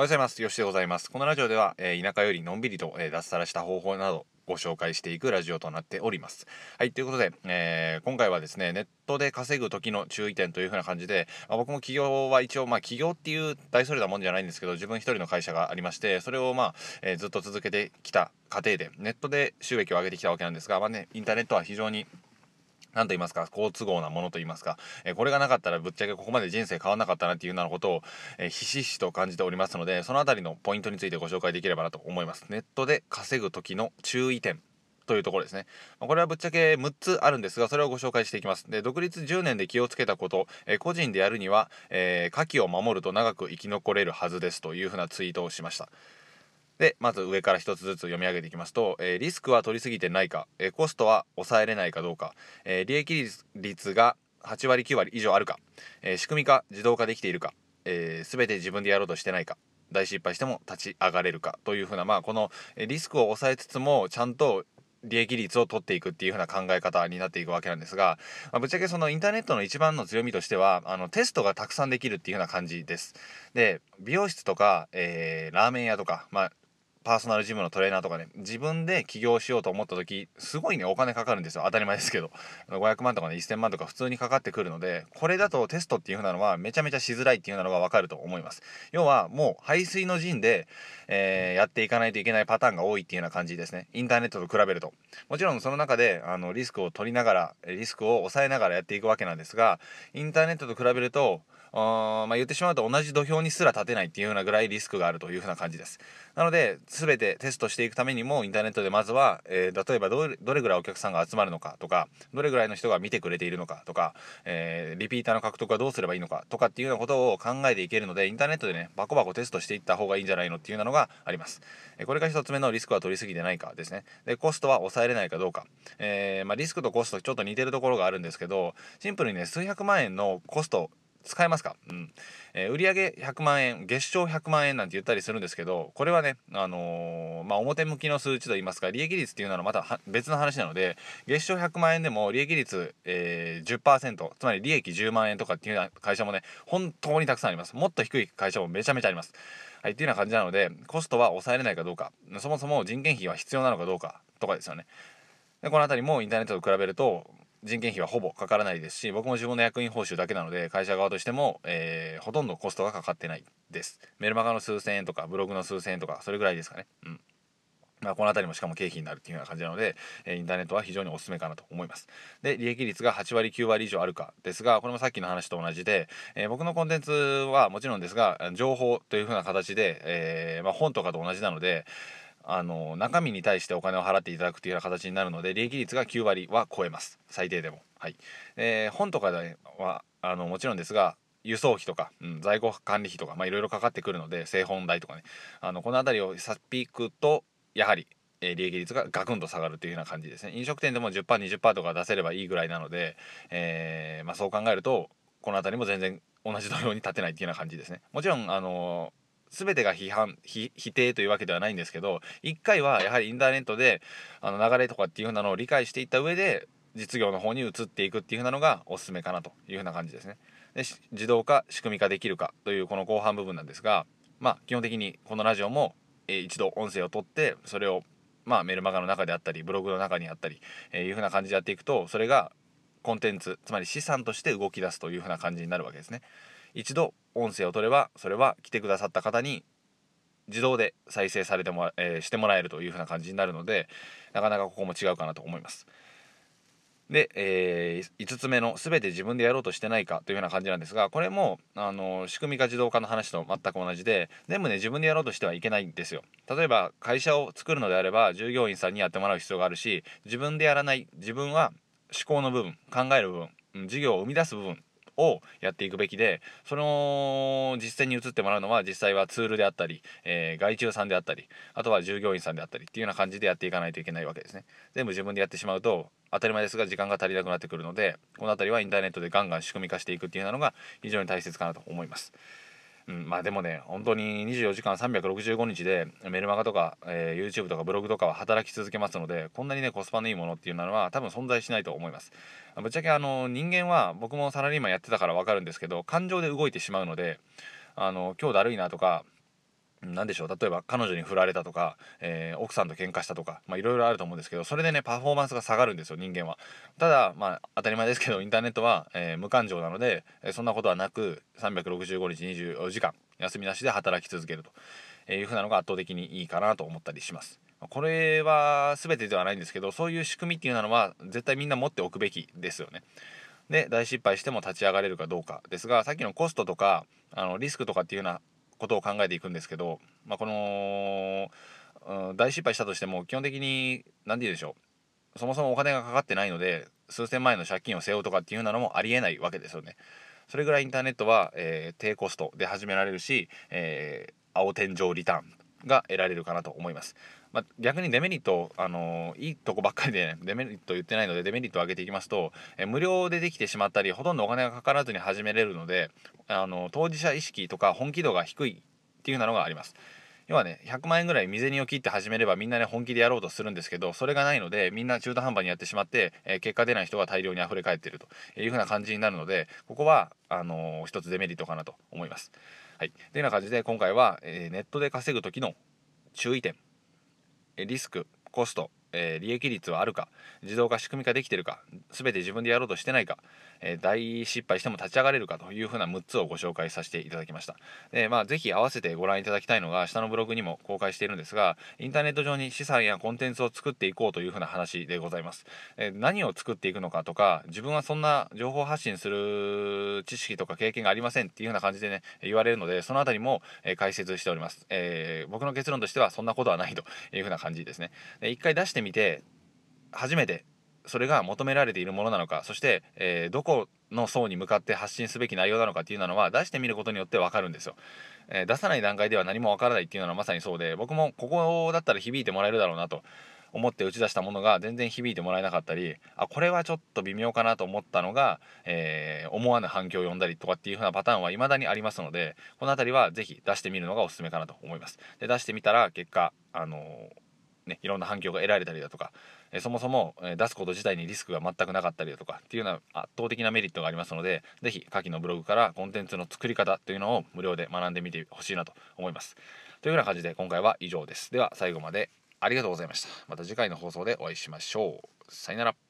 おはようございます。よしでございます。このラジオでは、えー、田舎よりのんびりと、えー、脱サラした方法などご紹介していくラジオとなっております。はい、ということで、えー、今回はですね、ネットで稼ぐ時の注意点というふうな感じで、まあ、僕も起業は一応、まあ、起業っていう大それたもんじゃないんですけど、自分一人の会社がありまして、それをまあ、えー、ずっと続けてきた過程で、ネットで収益を上げてきたわけなんですが、まあね、インターネットは非常に何と言いますか、好都合なものと言いますか、えー、これがなかったらぶっちゃけここまで人生変わんなかったなっていうようなことを、えー、ひしひしと感じておりますので、そのあたりのポイントについてご紹介できればなと思います。ネットで稼ぐ時の注意点。というところですね。これはぶっちゃけ6つあるんですが、それをご紹介していきます。で、独立10年で気をつけたこと、え、個人でやるには、えー、牡蠣を守ると長く生き残れるはずですというふうなツイートをしました。でまず上から1つずつ読み上げていきますと、えー、リスクは取りすぎてないか、えー、コストは抑えれないかどうか、えー、利益率が8割9割以上あるか、え仕組み化自動化できているか、えー、全て自分でやろうとしてないか大失敗しても立ち上がれるかというふうなまあこのリスクを抑えつつもちゃんと利益率を取っていくっていう風な考え方になっていくわけなんですが、まあ、ぶっちゃけそのインターネットの一番の強みとしてはあのテストがたくさんできるっていう風な感じです。で美容室とか、えー、ラーメン屋とか、まあ、パーソナルジムのトレーナーとかね自分で起業しようと思った時すごいねお金かかるんですよ。当たり前ですけど。500万とかね1000万とか普通にかかってくるのでこれだとテストっていう風なのはめちゃめちゃしづらいっていうのが分かると思います。要はもう排水の陣で、えー、やっていかないといけないパターンが多いっていうような感じですね。インターネットと比べると。もちろんその中であのリスクを取りながらリスクを抑えながらやっていくわけなんですがインターネットと比べるとまあ、言ってしまうと同じ土俵にすら立てないっていうようなぐらいリスクがあるというふうな感じです。なので、全てテストしていくためにも、インターネットでまずは、えー、例えばどれぐらいお客さんが集まるのかとか、どれぐらいの人が見てくれているのかとか、えー、リピーターの獲得はどうすればいいのかとかっていうようなことを考えていけるので、インターネットでね、バコバコテストしていった方がいいんじゃないのっていうようなのがあります。えこれが1つ目のリスクは取りすぎてないかですね。で、コストは抑えれないかどうか。え、まあ、リスクとコストちょっと似てるところがあるんですけど、シンプルにね、数百万円のコスト使えますか、うん。えー、売上100万円月賞100万円なんて言ったりするんですけどこれはね、あのー、まあ、表向きの数値といいますか利益率っていうのはまた別の話なので月賞100万円でも利益率、えー、10%つまり利益10万円とかっていうような会社もね本当にたくさんあります。もっと低い会社もめちゃめちゃあります。はい、っていうような感じなのでコストは抑えれないかどうかそもそも人件費は必要なのかどうかとかですよね。でこの辺りもインターネットと比べると人件費はほぼかからないですし僕も自分の役員報酬だけなので会社側としても、えー、ほとんどコストがかかってないです。メルマガの数千円とかブログの数千円とかそれぐらいですかね。うん。まあ、この辺りもしかも経費になるっていうような感じなので、えインターネットは非常におすすめかなと思います。で、利益率が8割9割以上あるかですが、これもさっきの話と同じで、えー、僕のコンテンツはもちろんですが、情報というふうな形で、えー、まあ、本とかと同じなので、あの中身に対してお金を払っていただくというような形になるので利益率が9割は超えます。最低でも。はい、えー、本とかではあのもちろんですが輸送費とか、うん、在庫管理費とかいろいろかかってくるので製本代とかね。あのこの辺りをさっぴくとやはりえ利益率がガクンと下がるというような感じですね。飲食店でも 10%20% とか出せればいいぐらいなので、えー、まあ、そう考えるとこの辺りも全然同じ土俵に立てないっていうような感じですね。もちろんあの全てが批判否定というわけではないんですけど一回はやはりインターネットであの流れとかっていうふうなのを理解していった上で実業の方に移っていくっていうふうなのがおすすめかなというふうな感じですね。で自動化仕組み化できるかというこの後半部分なんですがまあ基本的にこのラジオも、えー、一度音声を取ってそれをまあメルマガの中であったりブログの中にあったり、えー、いうふうな感じでやっていくとそれがコンテンツつまり資産として動き出すというふうな感じになるわけですね。一度音声を取ればそれは来てくださった方に自動で再生されても、えー、してもらえるというふうな感じになるのでなかなかここも違うかなと思います。で、えー、5つ目の全て自分でやろうとしてないかというような感じなんですがこれもあの仕組み化自動化の話と全く同じで全部ね自分でやろうとしてはいけないんですよ例えば会社を作るのであれば従業員さんにやってもらう必要があるし自分でやらない自分は思考の部分考える部分事業を生み出す部分をやっていくべきでその実践に移ってもらうのは実際はツールであったり、えー、外注さんであったりあとは従業員さんであったりっていうような感じでやっていかないといけないわけですね。全部自分でやってしまうと当たり前ですが時間が足りなくなってくるのでこの辺りはインターネットでガンガン仕組み化していくっていうのが非常に大切かなと思います。うん、まあでもね本当に24時間365日でメルマガとか、えー、YouTube とかブログとかは働き続けますのでこんなにねコスパのいいものっていうのは多分存在しないと思います。ぶっちゃけあの人間は僕もサラリーマンやってたから分かるんですけど感情で動いてしまうのであの今日だるいなとか何でしょう例えば彼女に振られたとか、えー、奥さんと喧嘩したとかいろいろあると思うんですけどそれでねパフォーマンスが下がるんですよ人間は。ただまあ当たり前ですけどインターネットは、えー、無感情なので、え、そんなことはなく365日24時間休みなしで働き続けるというふうなのが圧倒的にいいかなと思ったりします。これは全てではないんですけどそういう仕組みっていうのは絶対みんな持っておくべきですよね。で大失敗しても立ち上がれるかどうかですがさっきのコストとかあのリスクとかっていうようなことを考えていくんですけど、まあ、この、うん、大失敗したとしても基本的に何て言うでしょうそもそもお金がかかってないので数千万円の借金を背負うとかっていうのもありえないわけですよね。それぐらいインターネットは、えー、低コストで始められるし、えー、青天井リターンが得られるかなと思います。まあ、逆にデメリット、あのー、いいとこばっかりで、ね、デメリット言ってないのでデメリットを上げていきますと、え、無料でできてしまったりほとんどお金がかからずに始めれるので、あのー、当事者意識とか本気度が低いっていうなのがあります。要はね100万円ぐらい未銭を切って始めればみんなね本気でやろうとするんですけどそれがないのでみんな中途半端にやってしまって、えー、結果出ない人が大量に溢れ返ってるというふうな感じになるのでここはあのー、一つデメリットかなと思います。はい、というような感じで今回は、え、ネットで稼ぐ時の注意点リスクコスト、え、利益率はあるか自動化仕組み化できてるか全て自分でやろうとしてないか、え、大失敗しても立ち上がれるかというふうな6つをご紹介させていただきました。でまあ是非合わせてご覧いただきたいのが下のブログにも公開しているんですがインターネット上に資産やコンテンツを作っていこうというふうな話でございます、え、何を作っていくのかとか自分はそんな情報発信する知識とか経験がありませんっていうふうな感じでね言われるのでその辺りも、え解説しております、え僕の結論としてはそんなことはないというふうな感じですね。で一回出してみて初めてそれが求められているものなのかそして、えー、どこの層に向かって発信すべき内容なのかっていうのは出してみることによって分かるんですよ、えー、出さない段階では何も分からないっていうのはまさにそうで僕もここだったら響いてもらえるだろうなと思って打ち出したものが全然響いてもらえなかったりあこれはちょっと微妙かなと思ったのが、えー、思わぬ反響を呼んだりとかっていう風なパターンは未だにありますのでこの辺りは是非出してみるのがおすすめかなと思います。で出してみたら結果あのーね、いろんな反響が得られたりだとか、えそもそも、え出すこと自体にリスクが全くなかったりだとかっていうような圧倒的なメリットがありますので是非下記のブログからコンテンツの作り方というのを無料で学んでみてほしいなと思います。というような感じで今回は以上です。では最後までありがとうございました。また次回の放送でお会いしましょう。さよなら。